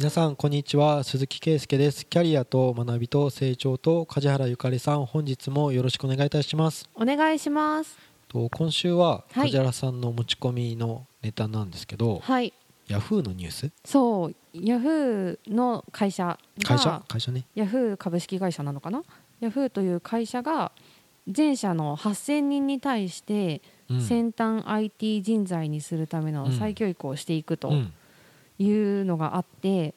皆さんこんにちは。鈴木圭介です。キャリアと学びと成長と梶原ゆかりさん。本日もよろしくお願いいたします。お願いします。と今週ははい。梶原さんの持ち込みのネタなんですけど、はい。ヤフーのニュース？そう。ヤフーの会社が会社？会社ね。ヤフー株式会社なのかな？ヤフーという会社が全社の8000人に対してうん。先端 IT 人材にするための再教育をしていくと。うんいうのがあって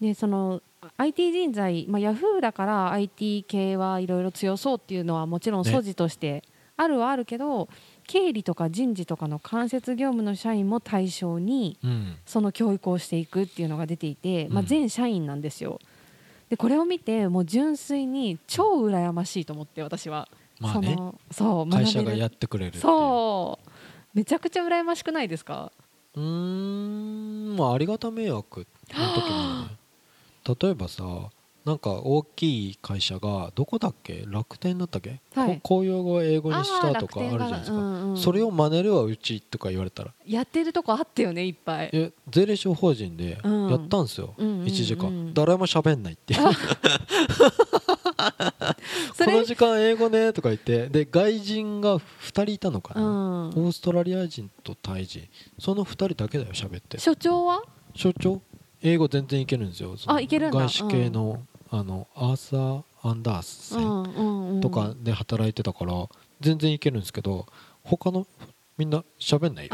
でその IT 人材、まあ、ヤフーだから IT 系はいろいろ強そうっていうのはもちろんね。素地としてあるはあるけど、経理とか人事とかの間接業務の社員も対象にうん。その教育をしていくっていうのが出ていて、まあ、うん。全社員なんですよ。でこれを見てもう純粋に超羨ましいと思って私は、まあね。そのそう会社がやってくれるそう。めちゃくちゃ羨ましくないですか？うーんまあありがた迷惑の時もね。例えばさなんか大きい会社がどこだっけ？楽天だったっけ、はい。こ公用語を英語にしたとかあるじゃないですか、うんうんそれを真似るわうちとか言われたら。やってるとこあったよねいっぱい。え税理士法人でうん。やったんですよ、うんうんうん1時間。誰も喋んないって。い うそれ？この時間英語ねとか言ってで外人が2人いたのかな、うん。オーストラリア人とタイ人。その2人だけだよ喋って。所長は？所長？英語全然いけるんですよ。あいけるんだ。外資系の,、あのアーサー・アンダースセンんうんうん。とかで働いてたから全然いけるんですけど他のみんな喋んないよ。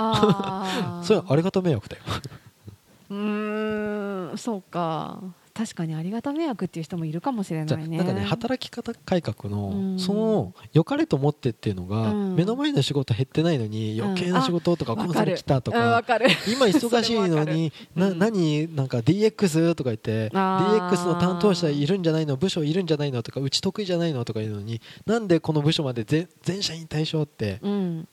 それはありがた迷惑だよ。うーんそうか確かにありがた迷惑っていう人もいるかもしれないね。なんかね働き方改革の、うん。その良かれと思ってっていうのが、うん。目の前の仕事減ってないのに余計な仕事とかうんコンサル来たとか、今忙しいのにな、何なんか DX とか言って DX の担当者いるんじゃないの部署いるんじゃないのとかうち得意じゃないのとか言うのになんでこの部署まで全全社員対象ってうん。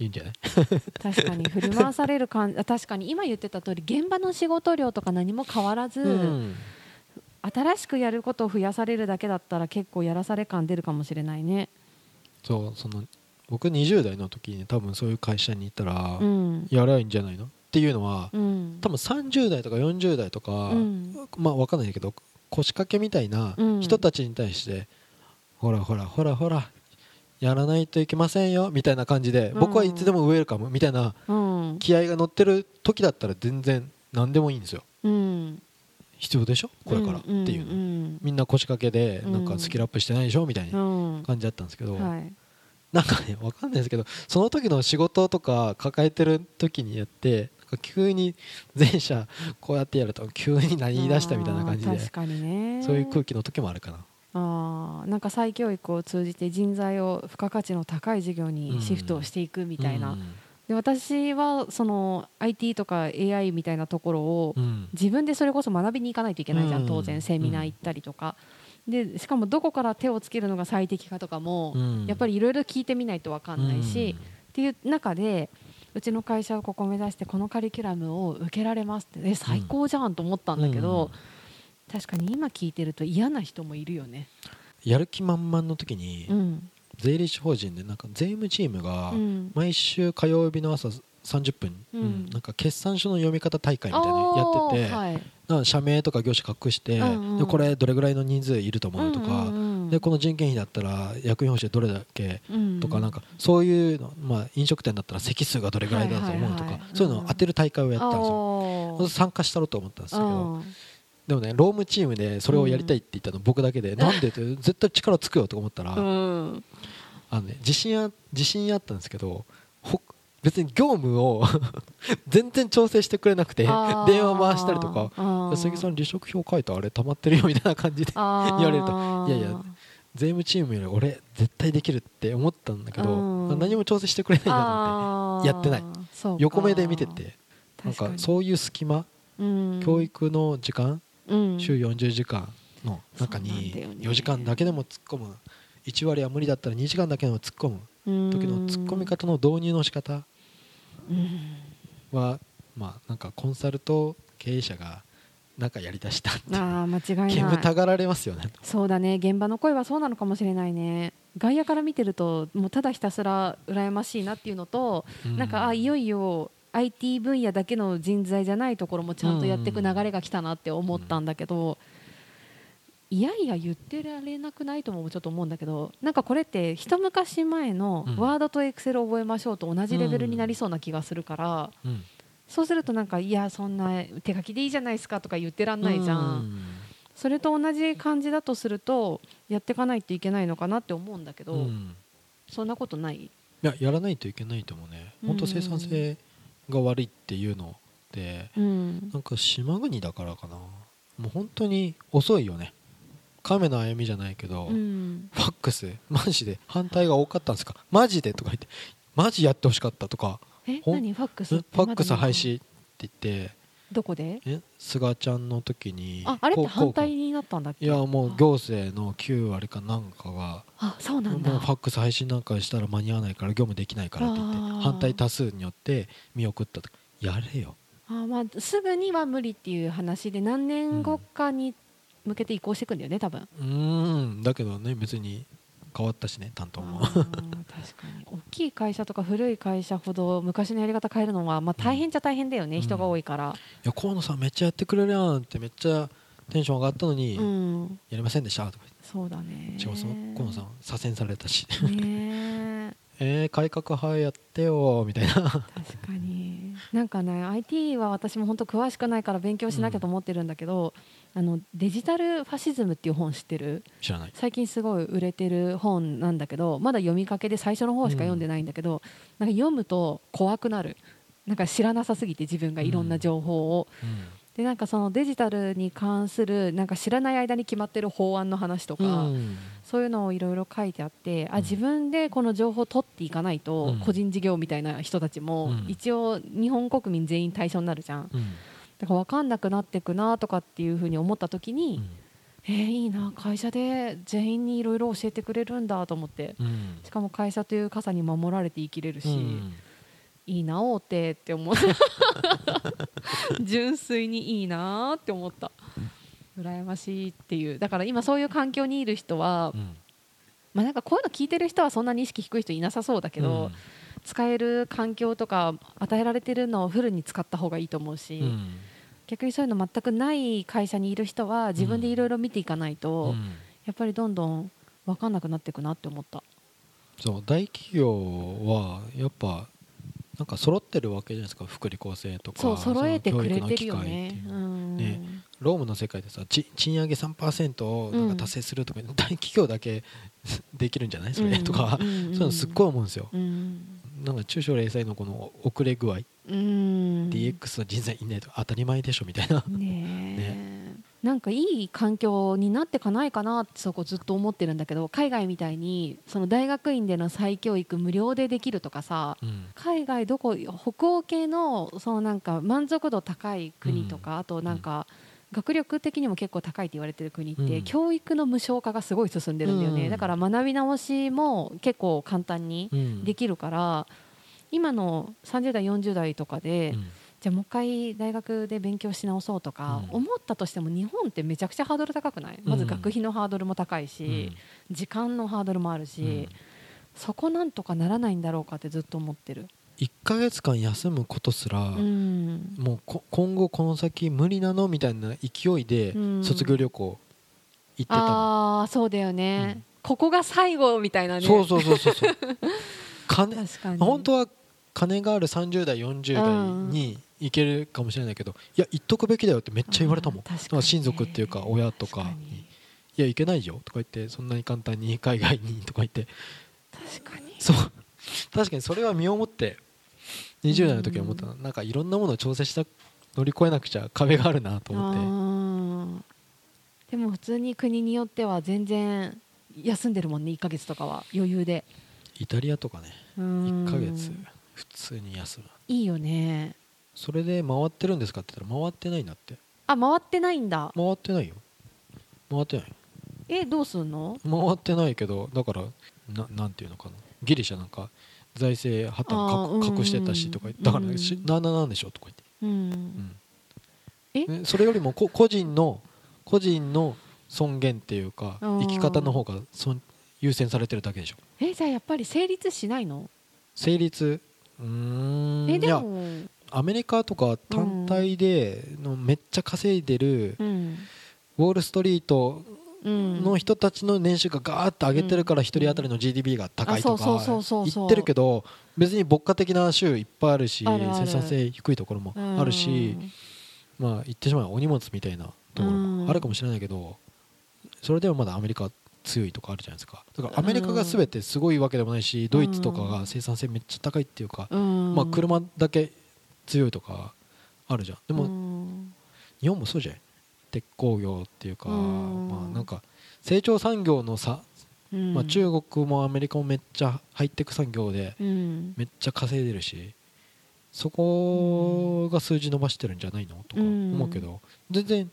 言うんじゃない？確かに振り回される感じあ確かに今言ってた通り現場の仕事量とか何も変わらず、うん新しくやることを増やされるだけだったら結構やらされ感出るかもしれないね。そうその僕20代の時に多分そういう会社に行ったら、うん。やらいいんじゃないの？っていうのは、うん。多分30代とか40代とか、うん。まあ分かんないけど腰掛けみたいなうん。人たちに対して、ほらほらほらほらやらないといけませんよみたいな感じで、うん。僕はいつでもウェルカムみたいなうん。気合が乗ってる時だったら全然何でもいいんですよ。うん必要でしょ？これからっていうの、んみんな腰掛けでうん。なんかスキルアップしてないでしょ？みたいうんなうん。感じだったんですけど、はい。なんかね分かんないですけどその時の仕事とか抱えてる時にやってなんか急に全社こうやってやると急に何言い出したみたいな感じであー確かにね。そういう空気の時もあるかな。あーなんか再教育を通じて人材を付加価値の高い事業にシフトをしていくみたいな、うんで私はその IT とか AI みたいなところをうん。自分でそれこそ学びに行かないといけないじゃん、うん。当然セミナー行ったりとか、でしかもどこから手をつけるのが最適かとかも、うん。やっぱりいろいろ聞いてみないと分かんないし、っていう中でうちの会社をここ目指してこのカリキュラムを受けられますってえ最高じゃんと思ったんだけど、確かに今聞いてると嫌な人もいるよね。やる気満々の時に、うん税理士法人でなんか税務チームがうん。毎週火曜日の朝30分、うん。うんなんか決算書の読み方大会みたいなのやってて、はい。社名とか業種隠して、うんうん。でこれどれぐらいの人数いると思うとか、うんうん。うんでこの人件費だったら役員報酬どれだけうんとかなんかそういうの、まあ、飲食店だったら席数がどれぐらいだと思うとか、はいはいはいそういうのを当てる大会をやったんですよ。あー。参加したろうと思ったんですけど、うんでもねロームチームでそれをやりたいって言ったの僕だけで、なんでって絶対力つくよと思ったら、うん。あのね、自信あ自信あったんですけどほ別に業務を 全然調整してくれなくて電話回したりとかあー「杉さん離職票書いたあれ溜まってるよ」みたいな感じで 言われるといやいや税務チームより俺絶対できるって思ったんだけどうん。何も調整してくれないんだと思ってやってない。横目で見ててなん確かそういう隙間うん。教育の時間うん週40時間の中にだよね。4時間だけでも突っ込む。1割は無理だったら2時間だけでも突っ込む。時の突っ込み方の導入の仕方うん。はまあなんかコンサルと経営者がなんかやりだしたってああ間違いない。煙たがられますよね。そうだね。現場の声はそうなのかもしれないね。外野から見てるともうただひたすら羨ましいなっていうのと、うん。なんかあいよいよ IT 分野だけの人材じゃないところもちゃんとやっていく流れが来たなって思ったんだけど、いやいや言ってられなくないともちょっと思うんだけどなんかこれって一昔前のうん。ワードとエクセル覚えましょうと同じレベルになりそうな気がするから、うん。そうするとなんかいやそんな手書きでいいじゃないですかとか言ってらんないじゃん、うん。それと同じ感じだとするとやっていかないといけないのかなって思うんだけど、うん。そんなことない？いややらないといけないと思うね本当生産性が悪いっていうのでうん。なんか島国だからかな。もう本当に遅いよね。亀の歩みじゃないけど、うん。ファックスマジで反対が多かったんですか？マジでとか言ってマジやってほしかったとか。え？何？ファックス？ファックス廃止って言ってどこで？え菅ちゃんの時にああれって反対になったんだっけ？いやもう行政の9割かなんかがあそうなもうんだファックス配信なんかしたら間に合わないから業務できないからって言って反対多数によって見送ったとやれよ。あまあすぐには無理っていう話で何年後かに向けて移行していくんだよね多分。うーん。だけどね別に変わったしね担当も。確かに。大きい会社とか古い会社ほど昔のやり方変えるのは、まあ、大変っちゃ大変だよね、うん。人が多いから、いや河野さんめっちゃやってくれるやんってめっちゃテンション上がったのに、うん。やりませんでしたとかそうだね。しかもその河野さん左遷されたし。ねえ。ー、改革派やってよみたいな。確かになんかね IT は私も本当詳しくないから勉強しなきゃと思ってるんだけど、あのデジタルファシズムっていう本知ってる？知らない。最近すごい売れてる本なんだけどまだ読みかけで最初の方しか読んでないんだけど、なんか読むと怖くなる。なんか知らなさすぎて自分がいろんな情報を、でなんかそのデジタルに関するなんか知らない間に決まってる法案の話とか、うん。そういうのをいろいろ書いてあってあうん。自分でこの情報を取っていかないと、うん。個人事業みたいな人たちも、うん。一応日本国民全員対象になるじゃん。うん。だから分かんなくなっていくなとかっていうふうに思った時に、えーいいな会社で全員にいろいろ教えてくれるんだと思ってうん。しかも会社という傘に守られて生きれるし、うんいいな大手って思った 純粋にいいなって思った。羨ましいっていう。だから今そういう環境にいる人は、うん。まあ、なんかこういうの聞いてる人はそんなに意識低い人いなさそうだけど、使える環境とか与えられてるのをフルに使った方がいいと思うし、うん。うん逆にそういうの全くない会社にいる人は自分でいろいろ見ていかないと、うん。やっぱりどんどん分かんなくなっていくなって思った。そう大企業はやっぱなんか揃ってるわけじゃないですか福利厚生とかそう揃えてくれてるよその教育の機会ってねね。ロームの世界でさち賃上げ3%をなんか達成するとか、大企業だけ できるんじゃない？それ、とか、うんうんうん。そういうのすっごい思うんですよ、うん。なんか中小零細のこの遅れ具合、うん、DX の人材いないと当たり前でしょみたいな、ねえ なんかいい環境になってかないかなってそこずっと思ってるんだけど海外みたいにその大学院での再教育無料でできるとかさうん。海外どこ北欧系のそのなんか満足度高い国とか、あとなんか学力的にも結構高いって言われてる国って、うん。教育の無償化がすごい進んでるんだよね、うん。だから学び直しも結構簡単にうん。できるから、今の30代40代とかで、うんじゃあもう一回大学で勉強し直そうとかうん。思ったとしても日本ってめちゃくちゃハードル高くない？まず学費のハードルも高いし、時間のハードルもあるし、うん。そこなんとかならないんだろうかってずっと思ってる。1ヶ月間休むことすら、うん。もうこ今後この先無理なのみたいな勢いでうん。卒業旅行行ってたの、ああそうだよね、うん。ここが最後みたいなね。そうそうそうそうそう。金本当は金がある30代40代に行けるかもしれないけど、いや行っとくべきだよってめっちゃ言われたもん。あー確かに。ねだから親族っていうか親とかいや行けないよとか言ってそんなに簡単に 海外にとか言って。確かに。そう。確かにそれは身をもって20代の時は思ったな。なんかいろんなものを調整した乗り越えなくちゃ壁があるなと思って。でも普通に国によっては全然休んでるもんね1ヶ月とかは。余裕で。イタリアとかね。1 1ヶ月普通に休む。いいよねそれで回ってるんですかって言ったら回ってないんだって。あ回ってないんだ。回ってないよ。回ってない。えどうすんの？回ってないけどだからななんていうのかな。ギリシャなんか財政破綻か隠してたしとか言ってだからうんうんしなんなんなんでしょうとか言って、うん、うん。え？ねそれよりもこ個人の個人の尊厳っていうか生き方の方がそん優先されてるだけでしょ。えじゃあやっぱり成立しないの？成立？うーん。えでいやもアメリカとか単体でのめっちゃ稼いでるうん。ウォール・ストリートうんの人たちの年収がガーッと上げてるから1人当たりの GDP が高いとか言ってるけど別に牧歌的な州いっぱいあるし生産性低いところもあるしまあ言ってしまえばお荷物みたいなところもあるかもしれないけどそれでもまだアメリカ強いとかあるじゃないですか。だからアメリカが全てすごいわけでもないしドイツとかが生産性めっちゃ高いっていうかうん。まあ車だけ強いとかあるじゃん。でうもん。日本もそうじゃない鉄鋼業っていうかうん。まあなんか成長産業の差うん。まあ中国もアメリカもめっちゃハイテク産業でうん。めっちゃ稼いでるしそこが数字伸ばしてるんじゃないの？とか思うけど全然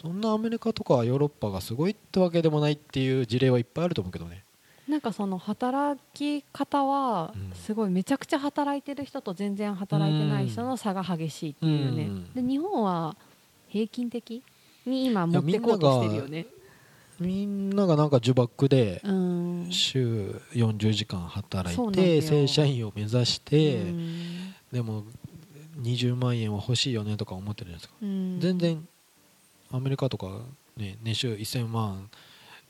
そんなアメリカとかヨーロッパがすごいってわけでもないっていう事例はいっぱいあると思うけどねなんかその働き方はうんすごいめちゃくちゃ働いてる人と全然働いてない人の差が激しいっていうね。うん。で日本は平均的に今持ってこうとしてるよね。みんながなんか呪縛でうん。週40時間働いて正社員を目指してうん。でも20万円は欲しいよねとか思ってるじゃないですか。うん。全然アメリカとか、ね、年収1000万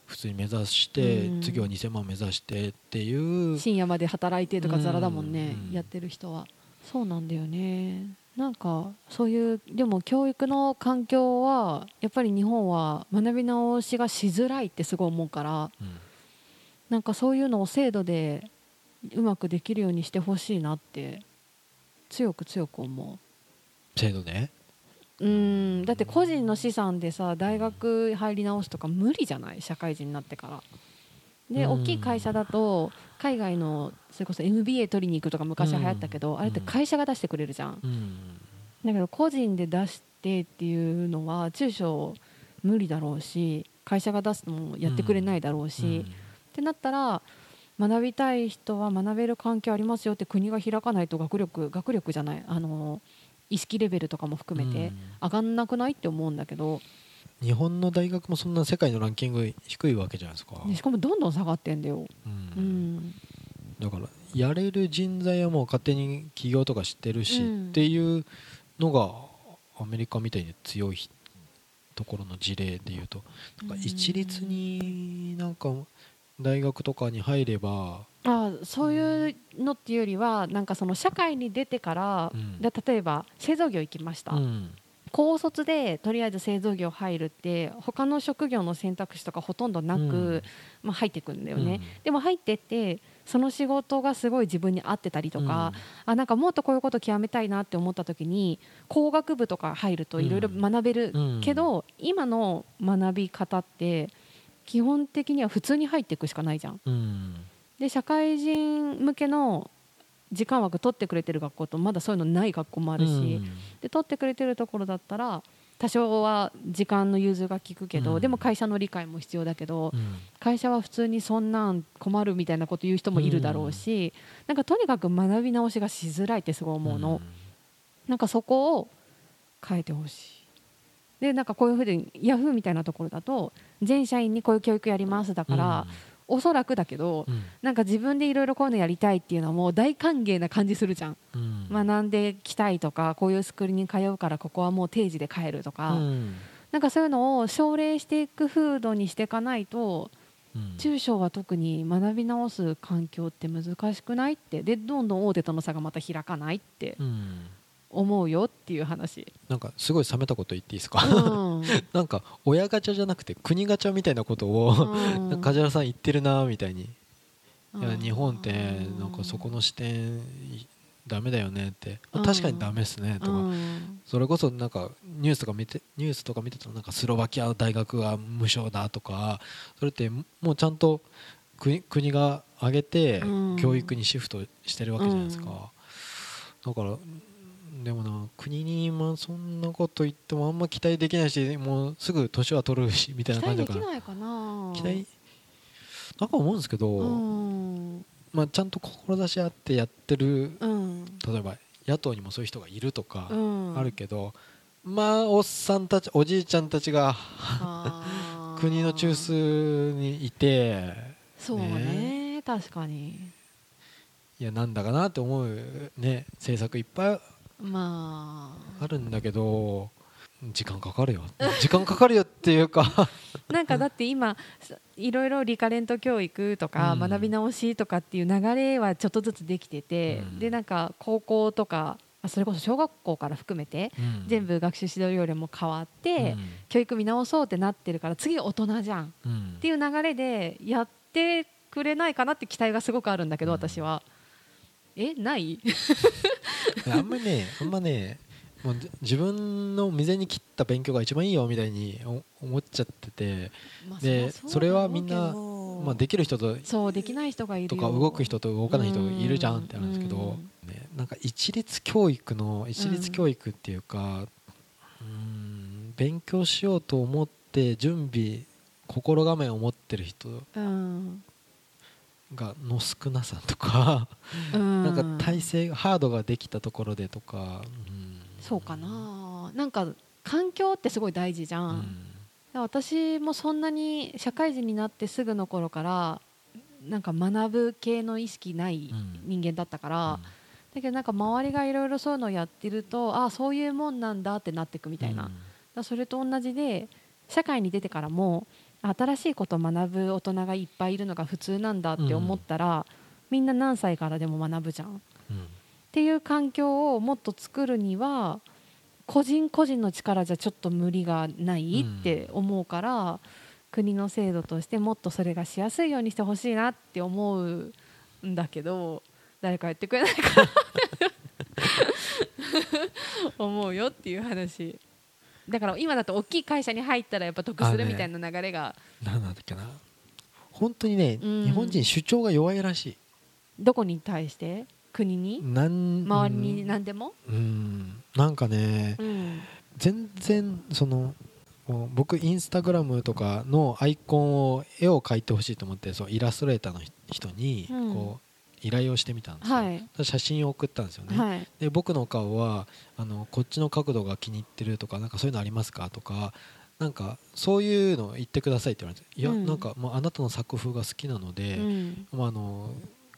普通に目指して、うん。次は2000万目指してっていう。深夜まで働いてとかザラだもんねうん。やってる人は。そうなんだよね。なんかそういうでも教育の環境はやっぱり日本は学び直しがしづらいってすごい思うからうん。なんかそういうのを制度でうまくできるようにしてほしいなって強く強く思制度でううん。だって個人の資産でさ大学入り直すとか無理じゃない？社会人になってから。でうん。大きい会社だと海外のそれこそ MBA 取りに行くとか昔流行ったけど、うん。あれって会社が出してくれるじゃん、うん。だけど個人で出してっていうのは中小無理だろうし会社が出すのもやってくれないだろうし、ってなったら学びたい人は学べる環境ありますよって国が開かないと学力学力じゃない？あの意識レベルとかも含めて上がんなくないって思うんだけど、日本の大学もそんな世界のランキング低いわけじゃないですか、でしかもどんどん下がってんだよ。ううん。んだからやれる人材はもう勝手に起業とか知ってるし、うん。っていうのがアメリカみたいに強いところの事例でいうと。なんか一律になんか大学とかに入れば、あそういうのっていうよりはなんかその社会に出てから、うん。で例えば製造業行きました、うん。高卒でとりあえず製造業入るって他の職業の選択肢とかほとんどなく、うん。まあ、入ってくんだよね、うん。でも入ってってその仕事がすごい自分に合ってたりとか、あなんかもっとこういうこと極めたいなって思った時に工学部とか入るといろいろ学べるうん。けど、今の学び方って基本的には普通に入っていくしかないじゃん。うんで社会人向けの時間枠取ってくれてる学校とまだそういうのない学校もあるし、うん。で取ってくれてるところだったら多少は時間の融通が利くけど、うん。でも会社の理解も必要だけど、うん。会社は普通にそんなん困るみたいなこと言う人もいるだろうし、なんかとにかく学び直しがしづらいってすごい思うの、なんかそこを変えてほしい。でなんかこういうふうにヤフーみたいなところだと全社員にこういう教育やりますだから、おそらくだけど、うん。なんか自分でいろいろこういうのやりたいっていうのはもう大歓迎な感じするじゃん、うん。学んできたいとかこういうスクールに通うからここはもう定時で帰るとか、うん。なんかそういうのを奨励していく風土にしていかないとうん。中小は特に学び直す環境って難しくないって。でどんどん大手との差がまた開かないって。うん思うよっていう話、なんかすごい冷めたこと言っていいですか、うん。なんか親ガチャじゃなくて国ガチャみたいなことを、うん。梶原さん言ってるなみたいに、うん。いや日本ってなんかそこの視点いダメだよねって、まあ確かにダメですねとか、うん。それこそなんかニュースとか見てニュースとか見てたらなんかスロバキア大学が無償だとか。それってもうちゃんと国国が挙げてうん。教育にシフトしてるわけじゃないですか、うん。だからでもな国に今そんなこと言ってもあんま期待できないしもうすぐ年は取るしみたい期な感じだから。待できないかな。期待なんか思うんですけど、うん。まあ、ちゃんと志あってやってるうん。例えば野党にもそういう人がいるとかうん。あるけど、まあおっさんたちおじいちゃんたちが国の中枢にいてそうね。確かに。いやなんだかなって思うね政策いっぱいまあ。あるんだけど時間かかるよ。時間かかるよっていうか。なんかだって今いろいろリカレント教育とかうん。学び直しとかっていう流れはちょっとずつできてて、うん。でなんか高校とかあそれこそ小学校から含めて全部学習指導要領も変わって、教育見直そうってなってるから次大人じゃんっていう流れでやってくれないかなって期待がすごくあるんだけど、うん。私は。えない？あんまりねあんまねもうじ自分の未然に切った勉強が一番いいよみたいにお思っちゃってて、まあでそれはみんなまあ、できる人とそうできない人がいるよ。とか動く人と動かない人いるじゃんってあるんですけど、うん。ね、なんか一律教育の一律教育っていうか、うん、勉強しようと思って準備心構えを持ってる人うんがの少なさとか、うん。なんか体制ハードができたところでとか、うん、そうかな。なんか環境ってすごい大事じゃ、うん。ん私もそんなに社会人になってすぐの頃からなんか学ぶ系の意識ないうん。人間だったから、だけどなんか周りがいろいろそういうのをやってるとああそういうもんなんだってなっていくみたいな、だそれと同じで社会に出てからも新しいことを学ぶ大人がいっぱいいるのが普通なんだって思ったら、みんな何歳からでも学ぶじゃん。うん。っていう環境をもっと作るには個人個人の力じゃちょっと無理がないうんって思うから、国の制度としてもっとそれがしやすいようにしてほしいなって思うんだけど誰かやってくれないかな思うよっていう話だから今だと大きい会社に入ったらやっぱ得するみたいな流れが、なんだっけな。本当にね、うん。日本人主張が弱いらしい。どこに対して？国に？なん周りに何でも、うん。なんかねうん。全然その僕インスタグラムとかのアイコンを絵を描いてほしいと思ってそうイラストレーターの人にうん。こう依頼をしてみたんですよ、はい。写真を送ったんですよね、はい。で僕の顔はあのこっちの角度が気に入ってるとかなんかそういうのありますか？とかなんかそういうの言ってくださいって言われていや、うん。なんかもうあなたの作風が好きなので、うん。まあ、あの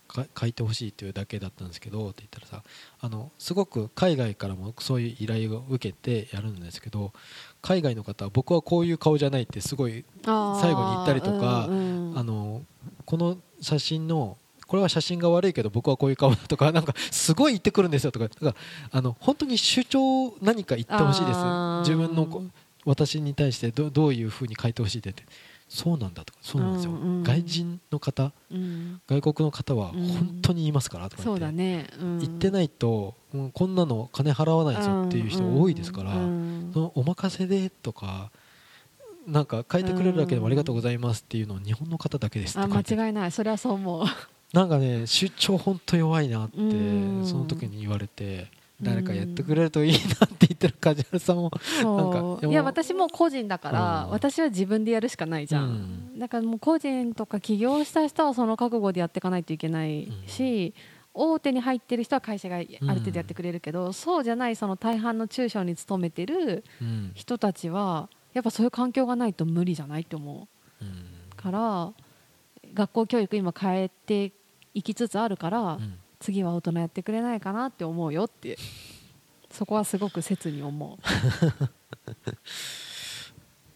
か書いてほしいというだけだったんですけどって言ったらさあのすごく海外からもそういう依頼を受けてやるんですけど海外の方は僕はこういう顔じゃないってすごい最後に言ったりとかうんうん。あのこの写真のこれは写真が悪いけど僕はこういう顔だとかなんかすごい言ってくるんですよとか。だからあの本当に主張何か言ってほしいです。自分のこ私に対してどどういうふうに書いてほしいってって。そうなんだとか。そうなんですよ、うんうん外人の方うん。外国の方は本当に言いますからとか言って、そうだね、うん。言ってないと、うんこんなの金払わないですよっていう人多いですから、うんそのお任せでとかなんか書いてくれるだけでもありがとうございますっていうのを日本の方だけですあ間違いない。それはそう思うなんかね主張本当弱いなってうん。その時に言われて誰かやってくれるといいなって言ってる梶原さんもなんかいや私も個人だから、うん。私は自分でやるしかないじゃん、うん。だからもう個人とか起業した人はその覚悟でやっていかないといけないし、大手に入ってる人は会社がある程度やってくれるけど、そうじゃないその大半の中小に勤めてるうん。人たちはやっぱそういう環境がないと無理じゃないって思ううんから学校教育今変えていきつつあるから、うん。次は大人やってくれないかなって思うよって。そこはすごく切に思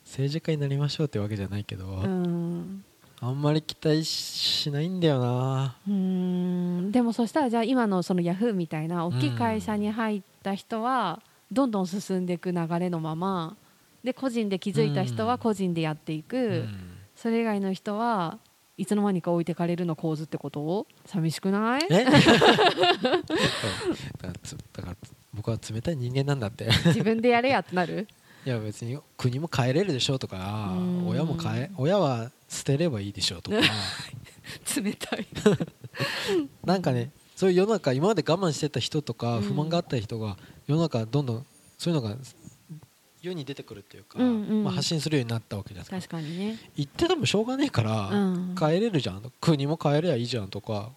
政治家になりましょうってわけじゃないけど、ううん。あんまり期待しないんだよな。うーん。でもそしたらじゃあ今のそのヤフーみたいな大きい会社に入った人はどんどん進んでいく流れのままで個人で気づいた人は個人でやっていく、うん。それ以外の人はいつの間にか置いてかれるの構図ってこと寂しくない？え？だから僕は冷たい人間なんだって。自分でやれやってなる？いや別に国も変えれるでしょうとかうん。親も変え親は捨てればいいでしょうとか。冷たい。なんかねそういう世の中今まで我慢してた人とかうん不満があった人が世の中どんどんそういうのが世に出てくるっていうか、うんうん。まあ、発信するようになったわけじゃないですか。確かにね。言っててもしょうがねえから、うん。変えれるじゃん国も変えればいいじゃんとか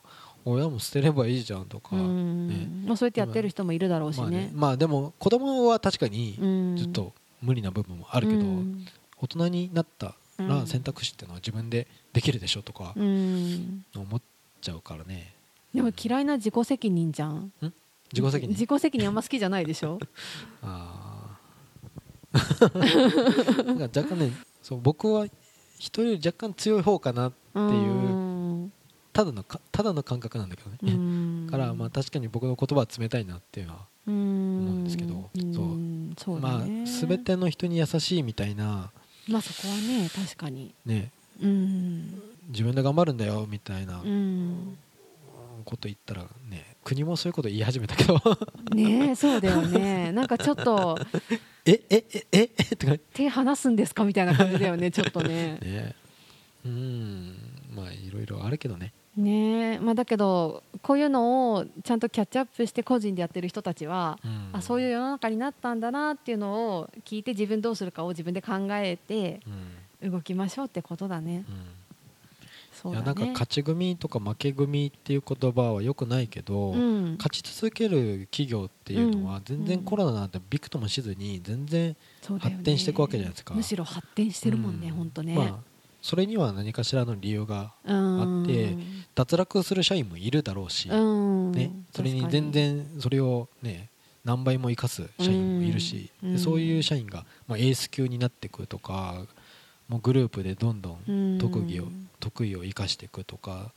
親も捨てればいいじゃんとか、うん。ね。まあ、そうやってやってる人もいるだろうしまあねねまあでも子供は確かにうんずっと無理な部分もあるけど、うん。大人になったうん。ら選択肢っていうのは自分でできるでしょとかうん。思っちゃうからね。でも嫌いな自己責任じゃん。自己責任？自己責任あんま好きじゃないでしょ？ああ なんか若干ねそう僕は人より若干強い方かなっていうただのかただの感覚なんだけどね。ね からまあ確かに僕の言葉は冷たいなっていうのは思うんですけど。そう。まあ全ての人に優しいみたいなまあそこはね確かに。ね。うん。自分で頑張るんだよみたいなうん。こと言ったらね国もそういうこと言い始めたけど。ねえそうだよね。なんかちょっとえええええとか手離すんですか？みたいな感じだよね ちょっとね。ね。うん。まあいろいろあるけどね。ねえ。まあだけどこういうのをちゃんとキャッチアップして個人でやってる人たちはうん。あそういう世の中になったんだなっていうのを聞いて自分どうするかを自分で考えてうん。動きましょうってことだね。うんそうだね。いやなんか勝ち組とか負け組っていう言葉はよくないけど、うん。勝ち続ける企業っていうのはうん。全然コロナなんてびくともしずに全然発展していくわけじゃないですか。むしろ発展してるもんね、うん。ほんとね。まあそれには何かしらの理由がうんあって脱落する社員もいるだろうし、うん。ね、それに全然それをね何倍も生かす社員もいるし、そういう社員が、まあ、エース級になっていくとかもうグループでどんどん特技を、得意を生かしていくとか、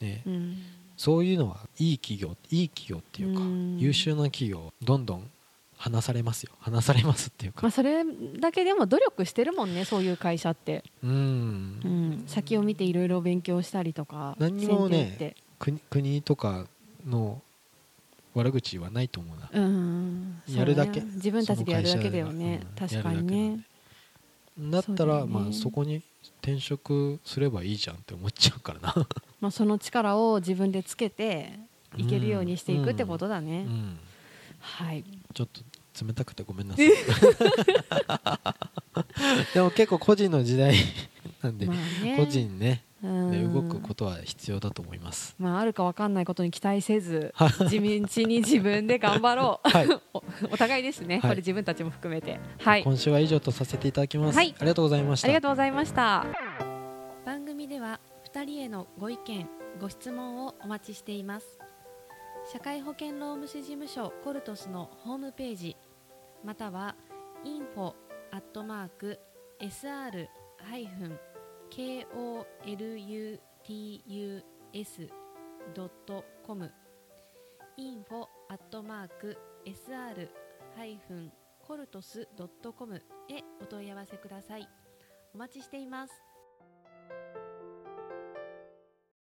ね。うん。うんそういうのはいい企業いい企業っていうか、うん。優秀な企業どんどん離されますよ。離されますっていうか、まあ、それだけでも努力してるもんねそういう会社って、うん。うん、先を見ていろいろ勉強したりとか何にもね国国とかの悪口はないと思うな。うん。やるだけ。自分たちでやるだけだよね。確かにねだったら、ねまあそこに転職すればいいじゃんって思っちゃうからな、まあ、その力を自分でつけていけるようにしていくってことだね、うん、はい。ちょっと冷たくてごめんなさい。でも結構個人の時代なんで、まあね。個人ね。うんね動くことは必要だと思います。まあ、あるか分かんないことに期待せず 地道に自分で頑張ろう。はい。おお互いですね、はい。これ自分たちも含めて。はい。今週は以上とさせていただきます、はい。ありがとうございました。ありがとうございました。番組では2人へのご意見ご質問をお待ちしています。社会保険労務士事務所コルトスのホームページまたは info アットマーク sr koluts.com info アットマーク sr ハイフンコルトス .com へお問い合わせください。お待ちしています。